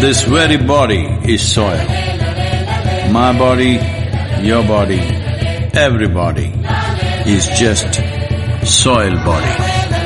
This very body is soil. My body, your body, everybody is just soil body.